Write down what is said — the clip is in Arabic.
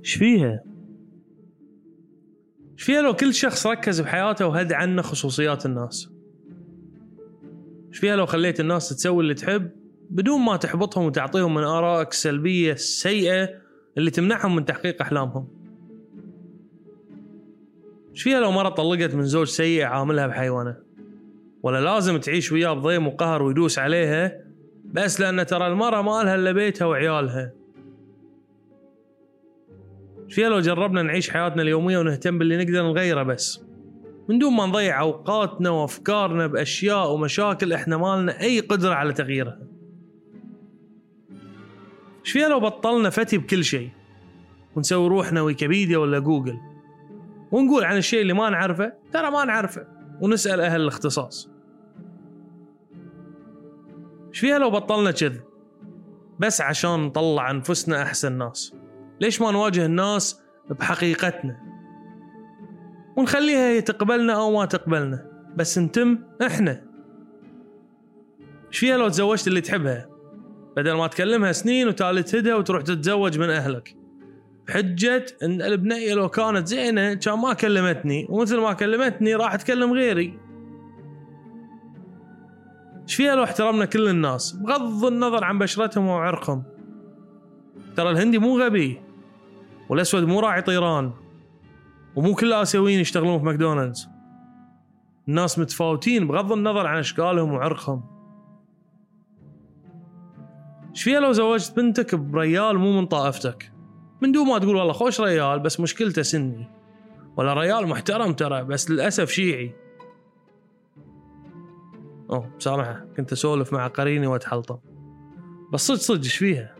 إيش فيها؟ إيش فيها لو كل شخص ركز بحياته وهد عنه خصوصيات الناس؟ إيش فيها لو خليت الناس تسوي اللي تحب بدون ما تحبطهم وتعطيهم من آرائك السلبية السيئة اللي تمنعهم من تحقيق أحلامهم؟ إيش فيها لو مرة طلقت من زوج سيء عاملها بحيوانه؟ ولا لازم تعيش وياه بضيم وقهر ويدوس عليها بس لأن ترى المرة ما لها إلا بيتها وعيالها إيش فيها لو جربنا نعيش حياتنا اليومية ونهتم باللي نقدر نغيره بس؟ من دون ما نضيع أوقاتنا وأفكارنا بأشياء ومشاكل إحنا ما لنا أي قدرة على تغييرها. إيش فيها لو بطلنا فتي بكل شيء؟ ونسوي روحنا ويكيبيديا ولا جوجل؟ ونقول عن الشيء اللي ما نعرفه؟ ترى ما نعرفه. ونسأل أهل الاختصاص. إيش فيها لو بطلنا كذب؟ بس عشان نطلع أنفسنا أحسن ناس. ليش ما نواجه الناس بحقيقتنا؟ ونخليها هي تقبلنا أو ما تقبلنا بس نتم إحنا. إيش فيها لو تزوجت اللي تحبها؟ بدل ما تكلمها سنين وتالي تهدها وتروح تتزوج من أهلك. بحجة إن البنية لو كانت زينة كان ما كلمتني ومثل ما كلمتني راح تكلم غيري. إيش فيها لو احترمنا كل الناس بغض النظر عن بشرتهم وعرقهم. ترى الهندي مو غبي. والأسود مو راعي طيران. ومو كل الاسيويين يشتغلون في ماكدونالدز. الناس متفاوتين بغض النظر عن أشكالهم وعرقهم. إيش فيها لو زوجت بنتك بريال مو من طائفتك؟ من دون ما تقول والله خوش ريال بس مشكلته سني. ولا ريال محترم ترى بس للأسف شيعي. أوه سامحه كنت أسولف مع قريني وأتحلطم. بس صدق صدق إيش فيها؟